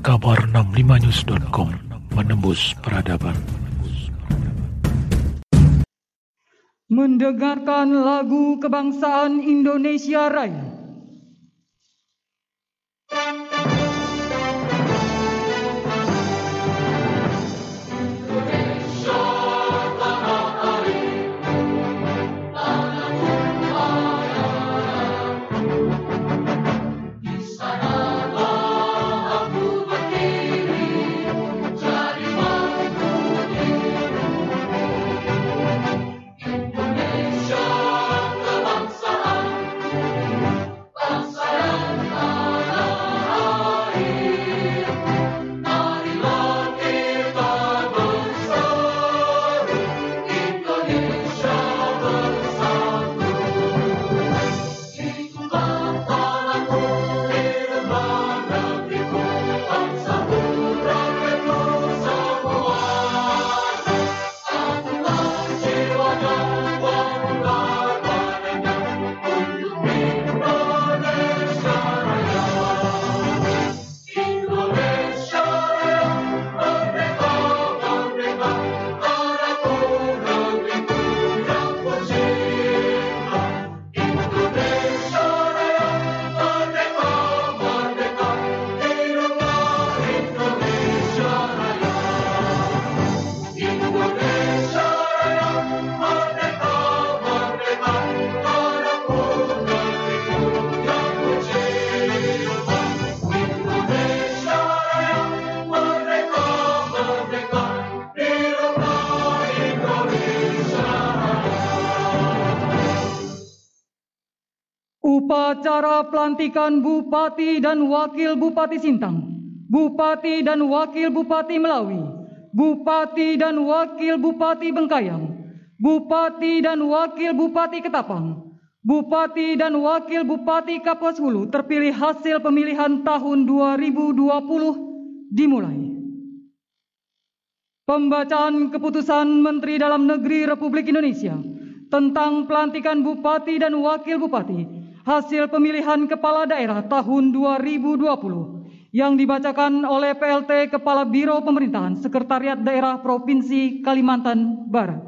kabar 65news.com menembus peradaban. Mendengarkan lagu kebangsaan Indonesia Raya. Pelantikan Bupati dan Wakil Bupati Sintang, Bupati dan Wakil Bupati Melawi, Bupati dan Wakil Bupati Bengkayang, Bupati dan Wakil Bupati Ketapang, Bupati dan Wakil Bupati Kapuas Hulu terpilih hasil pemilihan tahun 2020 dimulai. Pembacaan keputusan Menteri Dalam Negeri Republik Indonesia tentang pelantikan Bupati dan Wakil Bupati hasil pemilihan kepala daerah tahun 2020 yang dibacakan oleh PLT Kepala Biro Pemerintahan Sekretariat Daerah Provinsi Kalimantan Barat.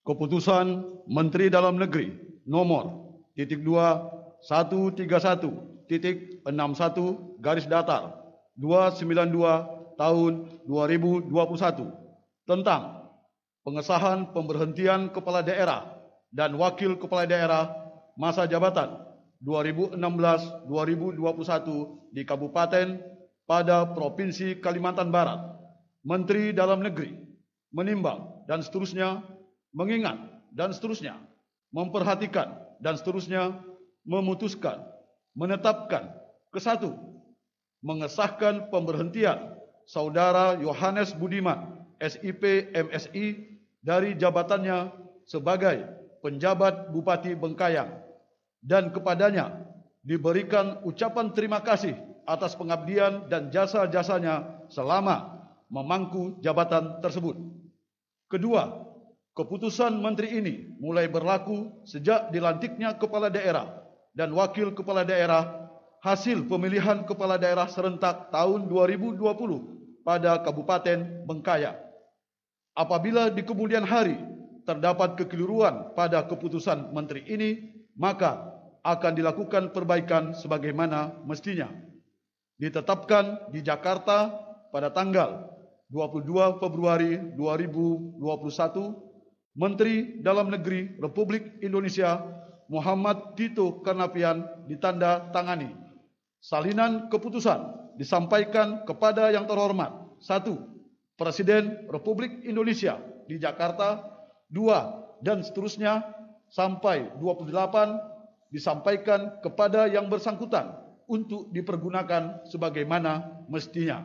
Keputusan Menteri Dalam Negeri nomor titik dua satu tiga satu titik enam satu garis datar dua sembilan dua tahun dua ribu dua puluh satu tentang pengesahan pemberhentian kepala daerah dan wakil kepala daerah masa jabatan 2016-2021 di Kabupaten pada Provinsi Kalimantan Barat. Menteri Dalam Negeri menimbang dan seterusnya mengingat dan seterusnya memperhatikan dan seterusnya memutuskan menetapkan kesatu mengesahkan pemberhentian saudara Yohanes Budiman SIP MSI dari jabatannya sebagai penjabat Bupati Bengkayang dan kepadanya diberikan ucapan terima kasih atas pengabdian dan jasa-jasanya selama memangku jabatan tersebut. Kedua, keputusan menteri ini mulai berlaku sejak dilantiknya kepala daerah dan wakil kepala daerah hasil pemilihan kepala daerah serentak tahun 2020 pada Kabupaten Bengkayang. Apabila di kemudian hari terdapat kekeliruan pada keputusan menteri ini, maka akan dilakukan perbaikan sebagaimana mestinya. Ditetapkan di Jakarta pada tanggal 22 Februari 2021, Menteri Dalam Negeri Republik Indonesia Muhammad Tito Karnavian ditanda tangani. Salinan keputusan disampaikan kepada yang terhormat. Satu, Presiden Republik Indonesia di Jakarta dua dan seterusnya sampai 28 disampaikan kepada yang bersangkutan untuk dipergunakan sebagaimana mestinya.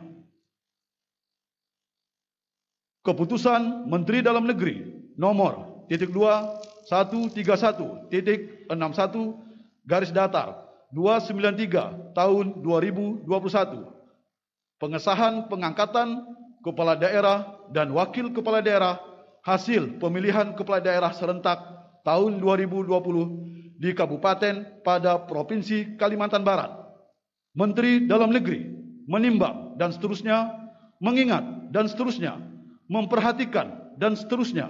Keputusan Menteri Dalam Negeri nomor titik dua satu tiga satu titik enam satu garis datar dua sembilan tiga tahun dua ribu dua puluh satu pengesahan pengangkatan kepala daerah dan wakil kepala daerah hasil pemilihan kepala daerah serentak tahun 2020 di kabupaten pada Provinsi Kalimantan Barat. Menteri Dalam Negeri menimbang dan seterusnya, mengingat dan seterusnya, memperhatikan dan seterusnya,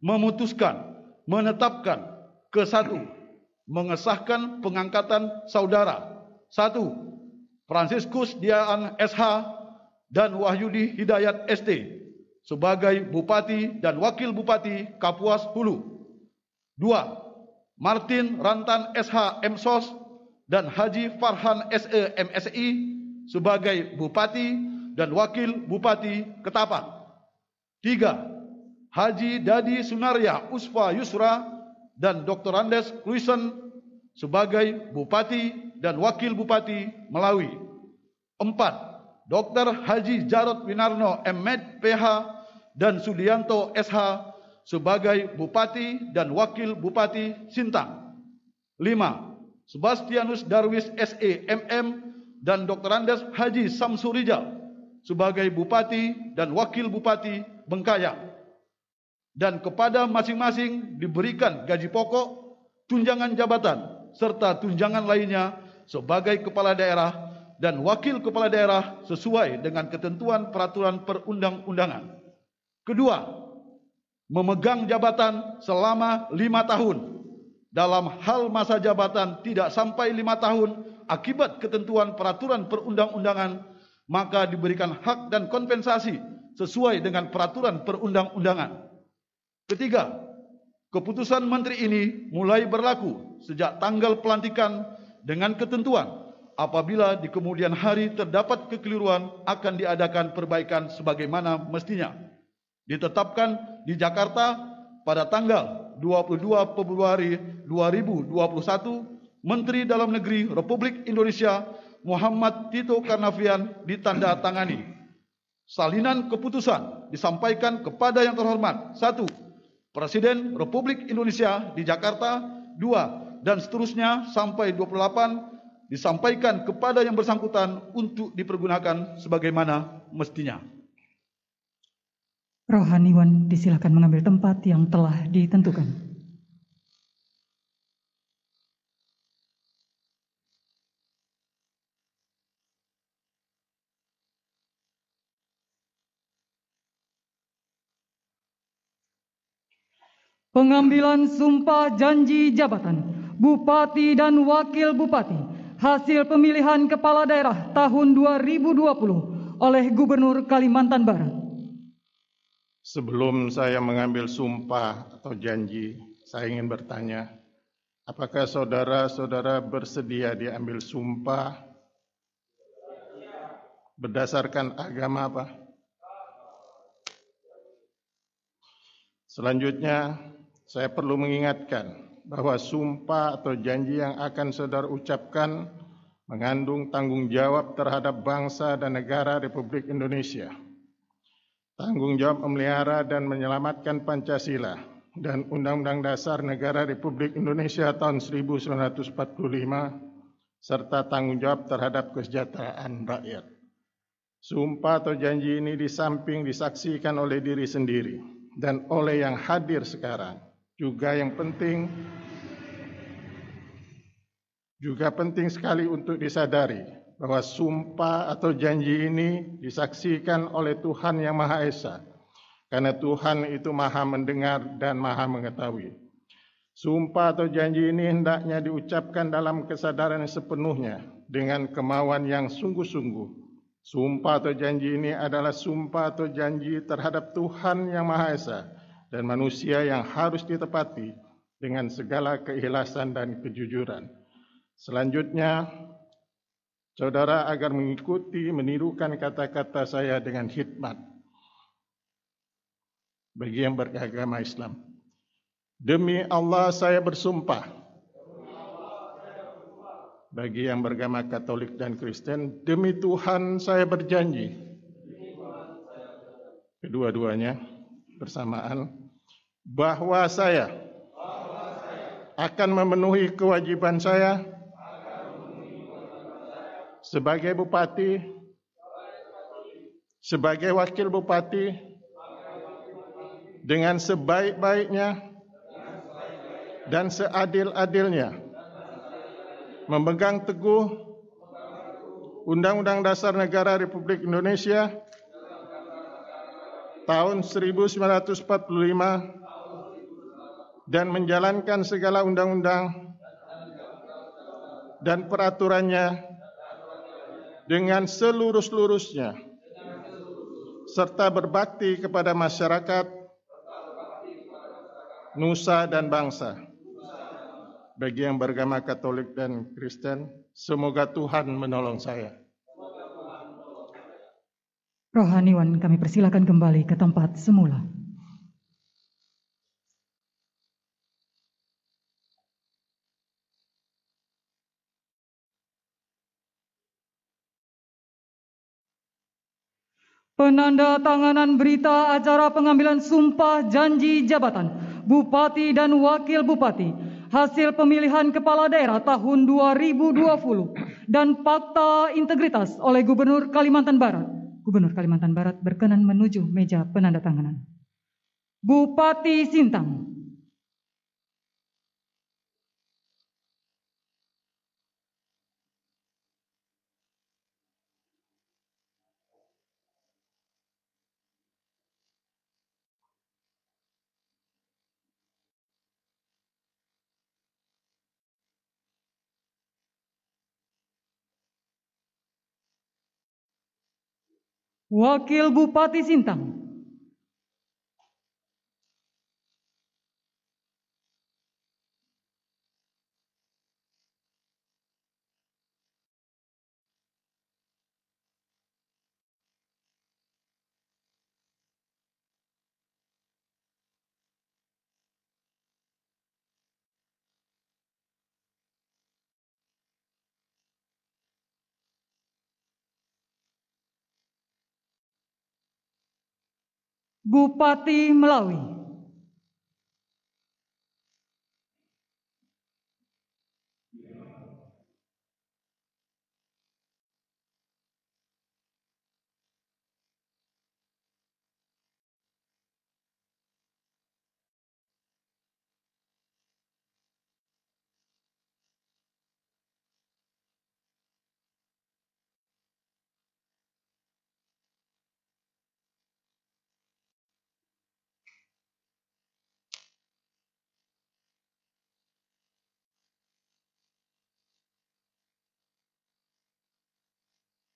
memutuskan, menetapkan ke satu, mengesahkan pengangkatan saudara satu, Fransiskus Diaan SH dan Wahyudi Hidayat ST sebagai Bupati dan Wakil Bupati Kapuas Hulu. Dua, Martin Rantan SH MSOS dan Haji Farhan SE MSI sebagai Bupati dan Wakil Bupati Ketapang. Tiga, Haji Dadi Sunaria Usfa Yusra dan Dr. Andes Kluisen sebagai Bupati dan Wakil Bupati Melawi. Empat, Dr. Haji Jarod Winarno M.Med PH dan Sudianto SH sebagai Bupati dan Wakil Bupati Sintang. Lima, Sebastianus Darwis SE MM dan Dr. Andes Haji Samsurijal sebagai Bupati dan Wakil Bupati Bengkayang. Dan kepada masing-masing diberikan gaji pokok, tunjangan jabatan, serta tunjangan lainnya sebagai kepala daerah dan wakil kepala daerah sesuai dengan ketentuan peraturan perundang-undangan. Kedua, memegang jabatan selama lima tahun. Dalam hal masa jabatan tidak sampai lima tahun akibat ketentuan peraturan perundang-undangan, maka diberikan hak dan kompensasi sesuai dengan peraturan perundang-undangan. Ketiga, keputusan menteri ini mulai berlaku sejak tanggal pelantikan dengan ketentuan apabila di kemudian hari terdapat kekeliruan akan diadakan perbaikan sebagaimana mestinya. Ditetapkan di Jakarta pada tanggal 22 Februari 2021, Menteri Dalam Negeri Republik Indonesia Muhammad Tito Karnavian ditanda tangani. Salinan keputusan disampaikan kepada yang terhormat. Satu, Presiden Republik Indonesia di Jakarta. Dua, dan seterusnya sampai 28 disampaikan kepada yang bersangkutan untuk dipergunakan sebagaimana mestinya. Rohaniwan disilakan mengambil tempat yang telah ditentukan. Pengambilan sumpah janji jabatan Bupati dan Wakil Bupati hasil pemilihan kepala daerah tahun 2020 oleh Gubernur Kalimantan Barat. Sebelum saya mengambil sumpah atau janji, saya ingin bertanya, apakah saudara-saudara bersedia diambil sumpah berdasarkan agama apa? Selanjutnya, saya perlu mengingatkan bahwa sumpah atau janji yang akan saudara ucapkan mengandung tanggung jawab terhadap bangsa dan negara Republik Indonesia tanggung jawab memelihara dan menyelamatkan Pancasila dan Undang-Undang Dasar Negara Republik Indonesia tahun 1945 serta tanggung jawab terhadap kesejahteraan rakyat. Sumpah atau janji ini di samping disaksikan oleh diri sendiri dan oleh yang hadir sekarang juga yang penting juga penting sekali untuk disadari bahwa sumpah atau janji ini disaksikan oleh Tuhan Yang Maha Esa. Karena Tuhan itu Maha mendengar dan Maha mengetahui. Sumpah atau janji ini hendaknya diucapkan dalam kesadaran sepenuhnya dengan kemauan yang sungguh-sungguh. Sumpah atau janji ini adalah sumpah atau janji terhadap Tuhan Yang Maha Esa dan manusia yang harus ditepati dengan segala keikhlasan dan kejujuran. Selanjutnya, saudara agar mengikuti menirukan kata-kata saya dengan hikmat bagi yang beragama Islam. Demi Allah saya bersumpah. Bagi yang beragama Katolik dan Kristen, demi Tuhan saya berjanji. Kedua-duanya bersamaan bahwa saya akan memenuhi kewajiban saya sebagai bupati, sebagai wakil bupati, dengan sebaik-baiknya. Dan seadil-adilnya, memegang teguh Undang-Undang Dasar Negara Republik Indonesia tahun 1945 dan menjalankan segala undang-undang dan peraturannya dengan seluruh-seluruhnya serta berbakti kepada masyarakat, nusa dan bangsa. Bagi yang beragama Katolik dan Kristen, semoga Tuhan menolong saya. Rohaniwan kami persilakan kembali ke tempat semula. Penanda tanganan berita acara pengambilan sumpah janji jabatan Bupati dan Wakil Bupati hasil pemilihan kepala daerah tahun 2020 dan fakta integritas oleh Gubernur Kalimantan Barat. Gubernur Kalimantan Barat berkenan menuju meja penanda tanganan. Bupati Sintang. Wakil Bupati Sintang. Bupati Melawi.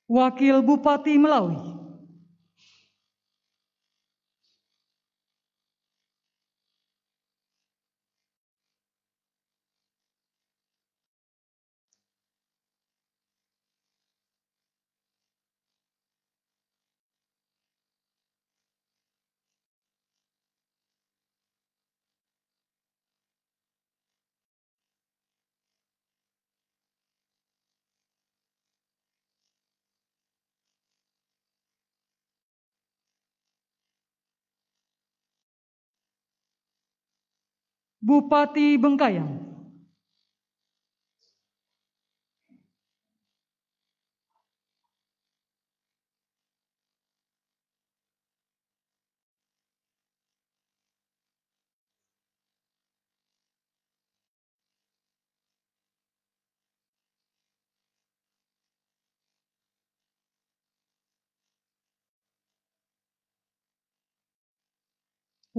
Wakil Bupati Melawi. Bupati Bengkayang.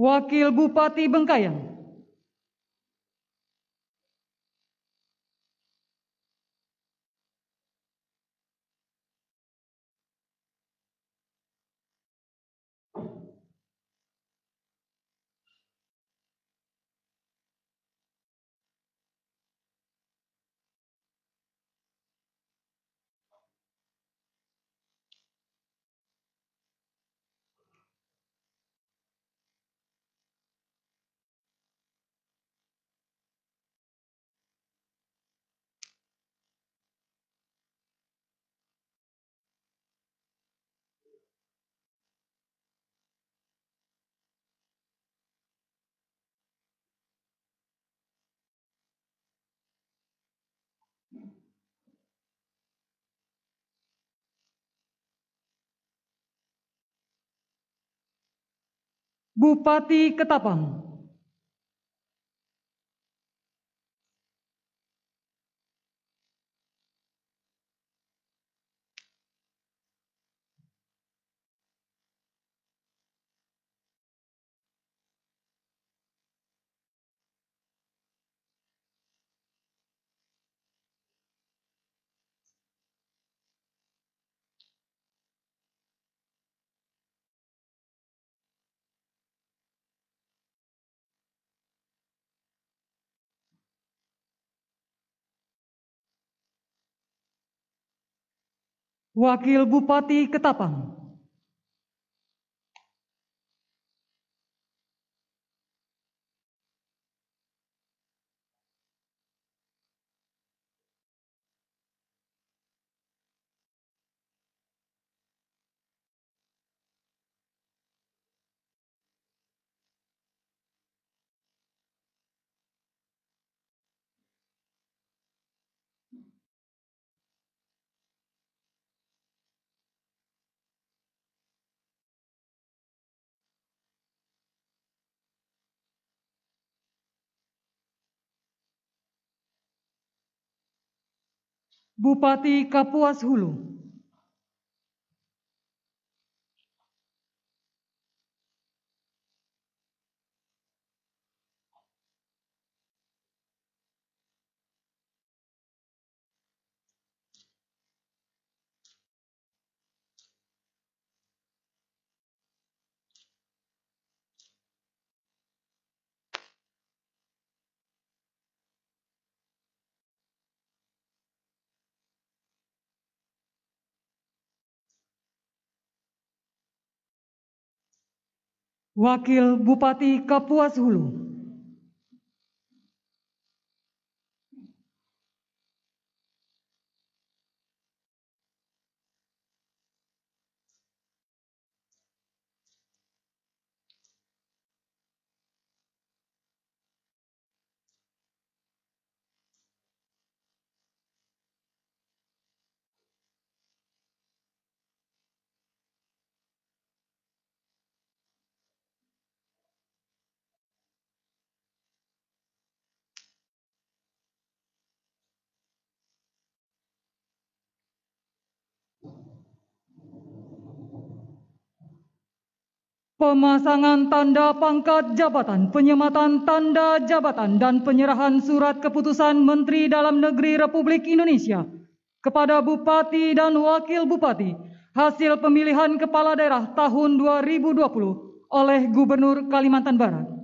Wakil Bupati Bengkayang. Bupati Ketapang. Wakil Bupati Ketapang. Bupati Kapuas Hulu. Wakil Bupati Kapuas Hulu. Pemasangan tanda pangkat jabatan, penyematan tanda jabatan, dan penyerahan surat keputusan Menteri Dalam Negeri Republik Indonesia kepada Bupati dan Wakil Bupati hasil pemilihan kepala daerah tahun 2020 oleh Gubernur Kalimantan Barat.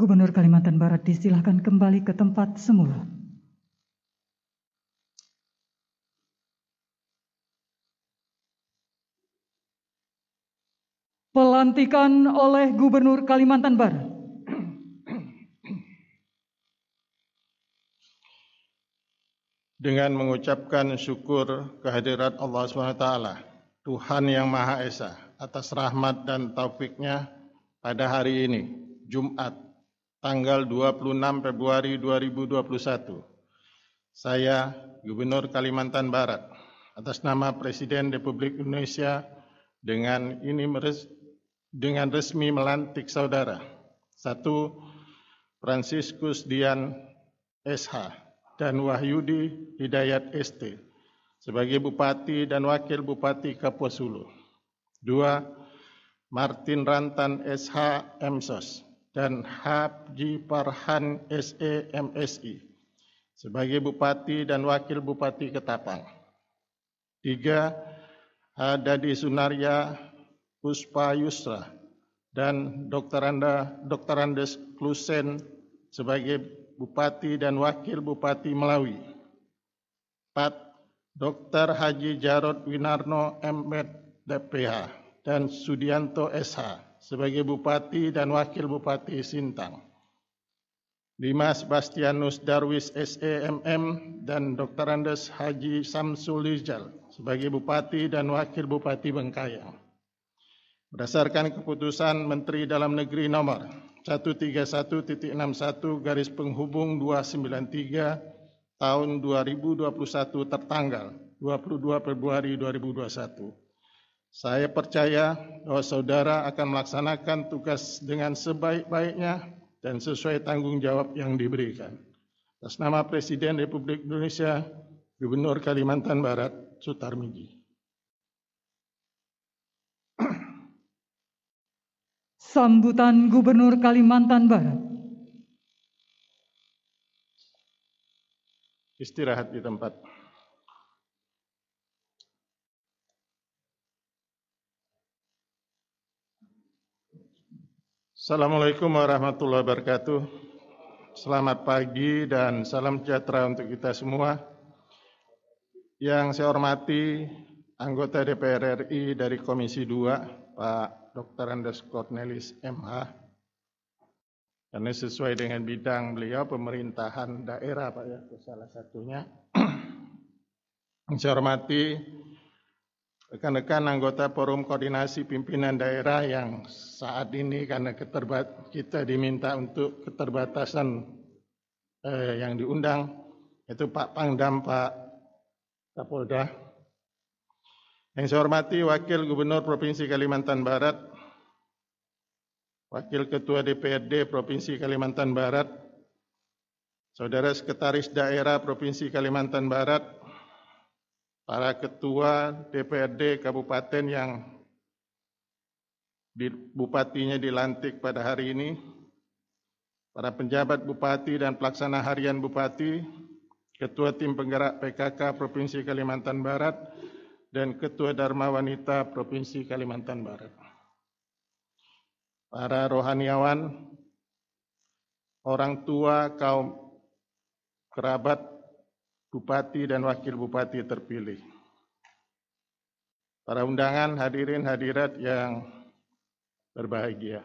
Gubernur Kalimantan Barat disilahkan kembali ke tempat semula. Pelantikan oleh Gubernur Kalimantan Barat. Dengan mengucapkan syukur kehadirat Allah SWT, Tuhan Yang Maha Esa, atas rahmat dan taufiknya pada hari ini, Jumat, tanggal 26 Februari 2021. Saya, Gubernur Kalimantan Barat, atas nama Presiden Republik Indonesia dengan ini meres, dengan resmi melantik saudara. Satu, Franciscus Dian SH dan Wahyudi Hidayat ST sebagai Bupati dan Wakil Bupati Kapuas Hulu. Dua, Martin Rantan SH MSOS dan Haji Parhan SE MSI sebagai Bupati dan Wakil Bupati Ketapang. Tiga, Hadadi Sunaria Puspa Yusra dan Dr. Anda, Dr. Andes Klusen sebagai Bupati dan Wakil Bupati Melawi. Empat, Dr. Haji Jarod Winarno MMed DPH dan Sudianto SH sebagai Bupati dan Wakil Bupati Sintang. Lima Sebastianus Darwis SEMM dan Dr. Andes Haji Samsul Rizal sebagai Bupati dan Wakil Bupati Bengkayang. Berdasarkan keputusan Menteri Dalam Negeri nomor 131.61 garis penghubung 293 tahun 2021 tertanggal 22 Februari 2021. Saya percaya bahwa saudara akan melaksanakan tugas dengan sebaik-baiknya dan sesuai tanggung jawab yang diberikan. Atas nama Presiden Republik Indonesia, Gubernur Kalimantan Barat, Sutarmiji. Sambutan Gubernur Kalimantan Barat. Istirahat di tempat. Assalamualaikum warahmatullahi wabarakatuh. Selamat pagi dan salam sejahtera untuk kita semua. Yang saya hormati anggota DPR RI dari Komisi 2, Pak Dr. Andes Cornelis MH. Karena sesuai dengan bidang beliau pemerintahan daerah Pak ya, salah satunya. Yang saya hormati rekan-rekan anggota Forum Koordinasi Pimpinan Daerah yang saat ini karena keterbat kita diminta untuk keterbatasan eh, yang diundang itu Pak Pangdam Pak Kapolda. Yang saya hormati Wakil Gubernur Provinsi Kalimantan Barat, Wakil Ketua DPRD Provinsi Kalimantan Barat, Saudara Sekretaris Daerah Provinsi Kalimantan Barat, para ketua DPRD kabupaten yang di, bupatinya dilantik pada hari ini, para penjabat bupati dan pelaksana harian bupati, ketua tim penggerak PKK Provinsi Kalimantan Barat, dan ketua Dharma Wanita Provinsi Kalimantan Barat. Para rohaniawan, orang tua, kaum kerabat bupati dan wakil bupati terpilih. Para undangan hadirin hadirat yang berbahagia.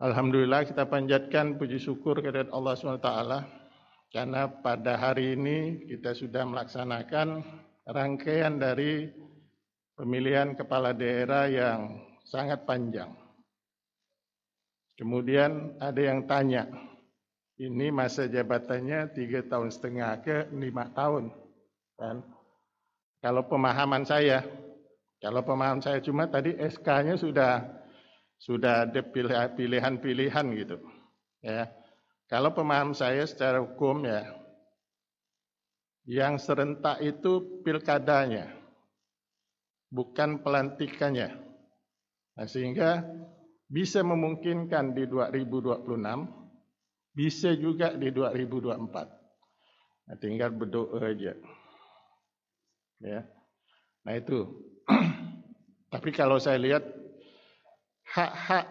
Alhamdulillah kita panjatkan puji syukur kepada Allah SWT karena pada hari ini kita sudah melaksanakan rangkaian dari pemilihan kepala daerah yang sangat panjang. Kemudian ada yang tanya, ini masa jabatannya tiga tahun setengah ke lima tahun. Kan? Kalau pemahaman saya, kalau pemahaman saya cuma tadi SK-nya sudah sudah ada pilihan-pilihan gitu. Ya. Kalau pemahaman saya secara hukum ya, yang serentak itu pilkadanya, bukan pelantikannya. Nah, sehingga bisa memungkinkan di 2026 bisa juga di 2024. Nah, tinggal berdoa aja. Ya. Nah itu. Tapi kalau saya lihat hak-hak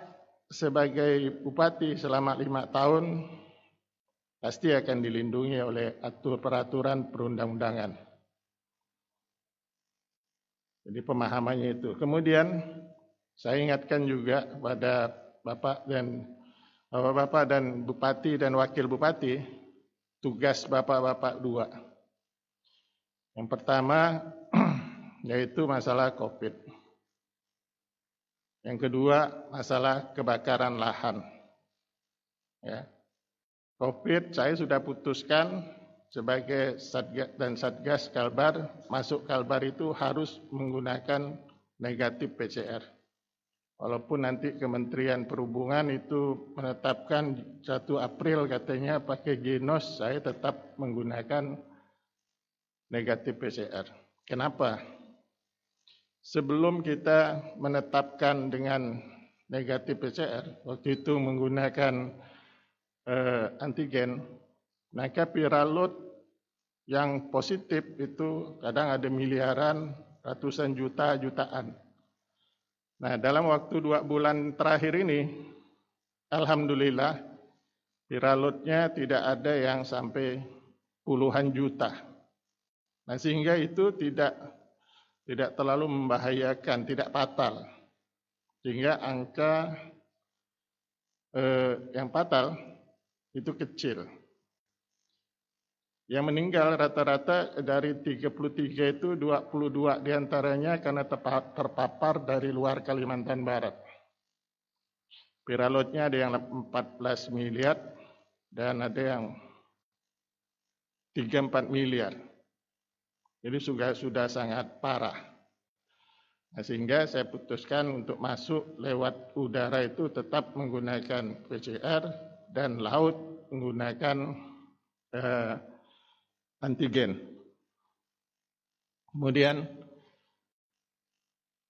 sebagai bupati selama lima tahun pasti akan dilindungi oleh atur peraturan perundang-undangan. Jadi pemahamannya itu. Kemudian saya ingatkan juga pada Bapak dan Bapak-bapak dan bupati dan wakil bupati, tugas bapak-bapak dua. Yang pertama yaitu masalah COVID. Yang kedua masalah kebakaran lahan. Ya. COVID saya sudah putuskan sebagai satgas dan satgas Kalbar masuk Kalbar itu harus menggunakan negatif PCR. Walaupun nanti Kementerian Perhubungan itu menetapkan 1 April katanya pakai genos, saya tetap menggunakan negatif PCR. Kenapa? Sebelum kita menetapkan dengan negatif PCR, waktu itu menggunakan eh, antigen, maka viral load yang positif itu kadang ada miliaran, ratusan juta, jutaan. Nah, dalam waktu dua bulan terakhir ini, Alhamdulillah, viral loadnya tidak ada yang sampai puluhan juta. Nah, sehingga itu tidak tidak terlalu membahayakan, tidak fatal. Sehingga angka eh, yang fatal itu kecil. Yang meninggal rata-rata dari 33 itu 22 di antaranya karena terpapar dari luar Kalimantan Barat. Viralotnya ada yang 14 miliar dan ada yang 34 miliar. Jadi sudah sudah sangat parah. Nah, sehingga saya putuskan untuk masuk lewat udara itu tetap menggunakan PCR dan laut menggunakan eh, antigen. Kemudian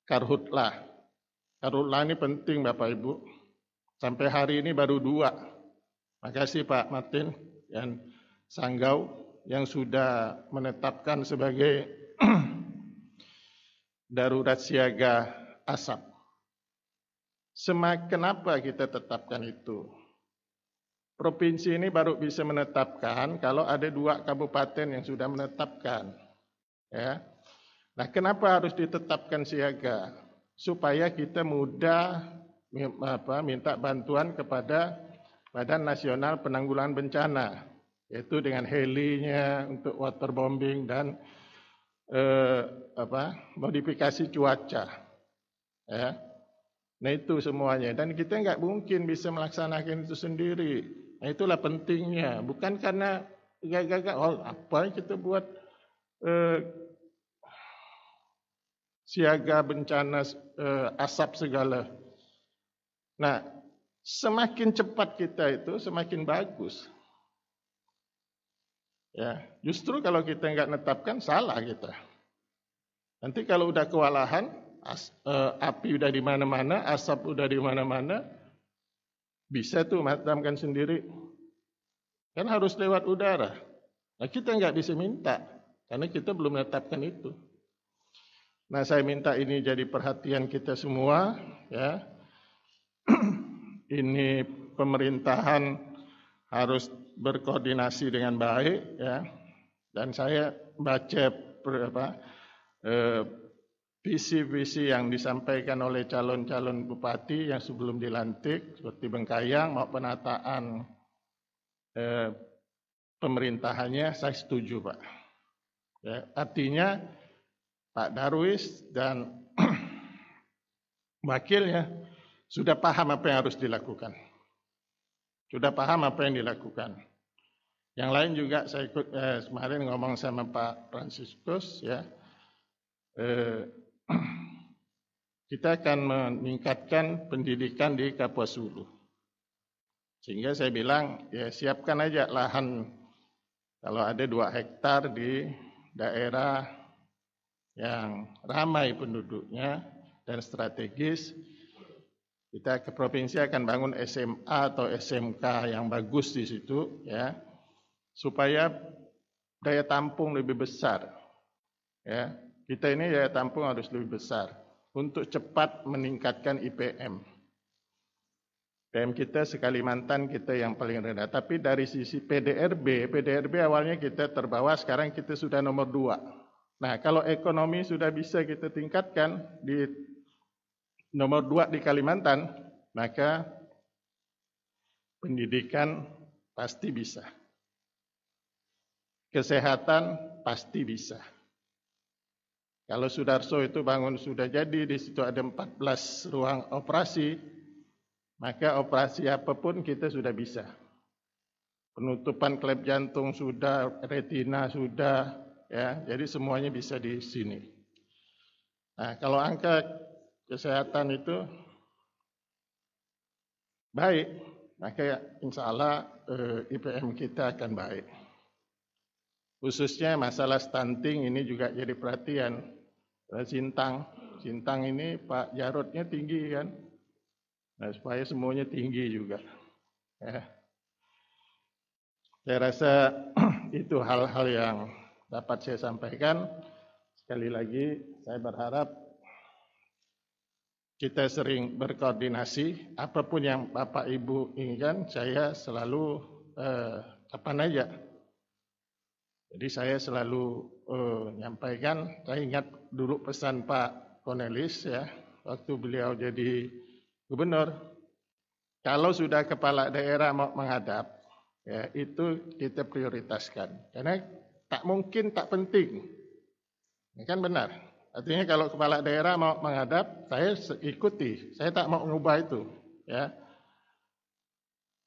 karhutlah. Karhutlah ini penting Bapak Ibu. Sampai hari ini baru dua. Makasih Pak Martin dan Sanggau yang sudah menetapkan sebagai darurat siaga asap. Semak kenapa kita tetapkan itu? Provinsi ini baru bisa menetapkan kalau ada dua kabupaten yang sudah menetapkan. Ya. Nah, kenapa harus ditetapkan siaga? Supaya kita mudah apa, minta bantuan kepada Badan Nasional Penanggulangan Bencana, yaitu dengan helinya untuk waterbombing dan eh, apa, modifikasi cuaca. Ya. Nah itu semuanya dan kita nggak mungkin bisa melaksanakan itu sendiri. Nah, itulah pentingnya, bukan karena gagak oh, apa kita buat eh, siaga bencana eh, asap segala. Nah, semakin cepat kita itu semakin bagus. Ya, justru kalau kita nggak netapkan salah kita. Nanti kalau udah kewalahan, as, eh, api udah di mana-mana, asap udah di mana-mana, bisa tuh madamkan sendiri. Kan harus lewat udara. Nah kita nggak bisa minta karena kita belum menetapkan itu. Nah saya minta ini jadi perhatian kita semua ya. ini pemerintahan harus berkoordinasi dengan baik ya. Dan saya baca apa, eh, visi-visi yang disampaikan oleh calon-calon bupati yang sebelum dilantik seperti Bengkayang mau penataan eh, pemerintahannya saya setuju Pak. Ya, artinya Pak Darwis dan wakilnya sudah paham apa yang harus dilakukan. Sudah paham apa yang dilakukan. Yang lain juga saya ikut eh, kemarin ngomong sama Pak Franciscus ya. Eh, kita akan meningkatkan pendidikan di Kapuas Hulu. Sehingga saya bilang, ya siapkan aja lahan kalau ada dua hektar di daerah yang ramai penduduknya dan strategis, kita ke provinsi akan bangun SMA atau SMK yang bagus di situ, ya, supaya daya tampung lebih besar, ya, kita ini daya tampung harus lebih besar untuk cepat meningkatkan IPM. IPM kita sekalimantan kita yang paling rendah. Tapi dari sisi PDRB, PDRB awalnya kita terbawa, sekarang kita sudah nomor dua. Nah kalau ekonomi sudah bisa kita tingkatkan di nomor dua di Kalimantan, maka pendidikan pasti bisa. Kesehatan pasti bisa. Kalau Sudarso itu bangun sudah jadi, di situ ada 14 ruang operasi, maka operasi apa pun kita sudah bisa. penutupan klep jantung sudah, retina sudah, ya. Jadi semuanya bisa di sini. Nah, kalau angka kesehatan itu baik, maka insya Allah eh, IPM kita akan baik. Khususnya masalah stunting ini juga jadi perhatian. Sintang, Sintang ini Pak Jarotnya tinggi kan. Nah, supaya semuanya tinggi juga. Ya. Saya rasa itu hal-hal yang dapat saya sampaikan. Sekali lagi, saya berharap kita sering berkoordinasi. Apa pun yang Bapak Ibu inginkan, saya selalu eh, apa aja jadi saya selalu uh, menyampaikan, saya ingat dulu pesan Pak Cornelis ya, waktu beliau jadi gubernur, kalau sudah kepala daerah mau menghadap, ya itu kita prioritaskan. Karena tak mungkin tak penting. Ini kan benar. Artinya kalau kepala daerah mau menghadap, saya ikuti. Saya tak mau mengubah itu. Ya.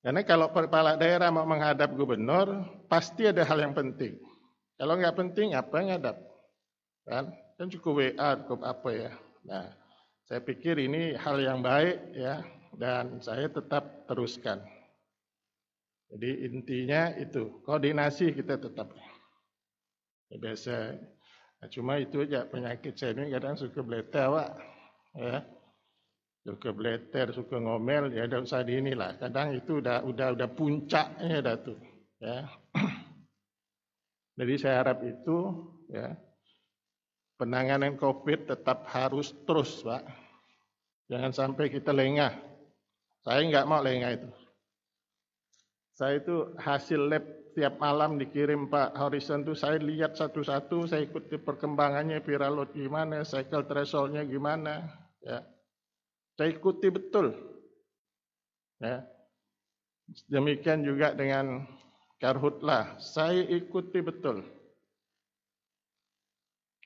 Karena kalau kepala daerah mau menghadap gubernur, pasti ada hal yang penting. Kalau nggak penting apa yang ngadap? Kan? Kan cukup WA, cukup apa ya. Nah, saya pikir ini hal yang baik ya dan saya tetap teruskan. Jadi intinya itu koordinasi kita tetap. Ya, biasa. Nah, cuma itu aja penyakit saya ini kadang suka beleter, Pak. Ya. Suka beleter, suka ngomel, ya udah usah di inilah. Kadang itu udah udah udah puncaknya dah tuh. Ya. Jadi saya harap itu ya penanganan COVID tetap harus terus, Pak. Jangan sampai kita lengah. Saya nggak mau lengah itu. Saya itu hasil lab tiap malam dikirim Pak Horizon itu saya lihat satu-satu, saya ikuti perkembangannya viral load gimana, cycle thresholdnya gimana, ya. Saya ikuti betul. Ya. Demikian juga dengan karhutlah, saya ikuti betul.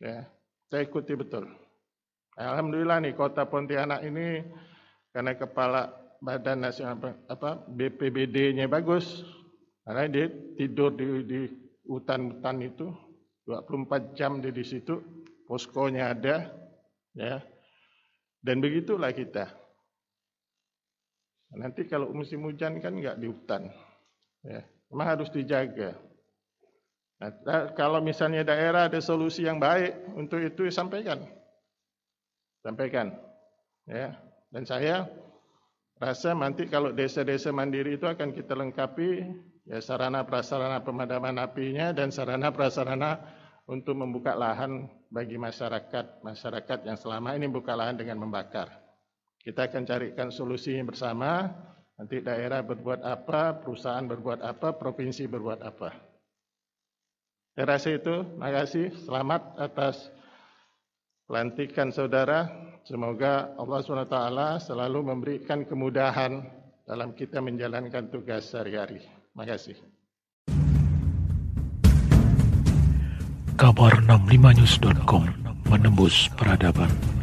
Ya, saya ikuti betul. Alhamdulillah nih kota Pontianak ini karena kepala Badan Nasional apa BPBD-nya bagus. Karena dia tidur di, di hutan-hutan itu 24 jam dia di situ, poskonya ada, ya. Dan begitulah kita. Nanti kalau musim hujan kan nggak di hutan, ya. Memang harus dijaga. Nah, kalau misalnya daerah ada solusi yang baik untuk itu sampaikan. Sampaikan. Ya. Dan saya rasa nanti kalau desa-desa mandiri itu akan kita lengkapi ya sarana prasarana pemadaman apinya dan sarana prasarana untuk membuka lahan bagi masyarakat masyarakat yang selama ini membuka lahan dengan membakar. Kita akan carikan solusi bersama Nanti daerah berbuat apa, perusahaan berbuat apa, provinsi berbuat apa. Saya rasa itu, terima kasih. Selamat atas pelantikan saudara. Semoga Allah SWT selalu memberikan kemudahan dalam kita menjalankan tugas sehari-hari. Terima kasih. Kabar 65news.com menembus peradaban.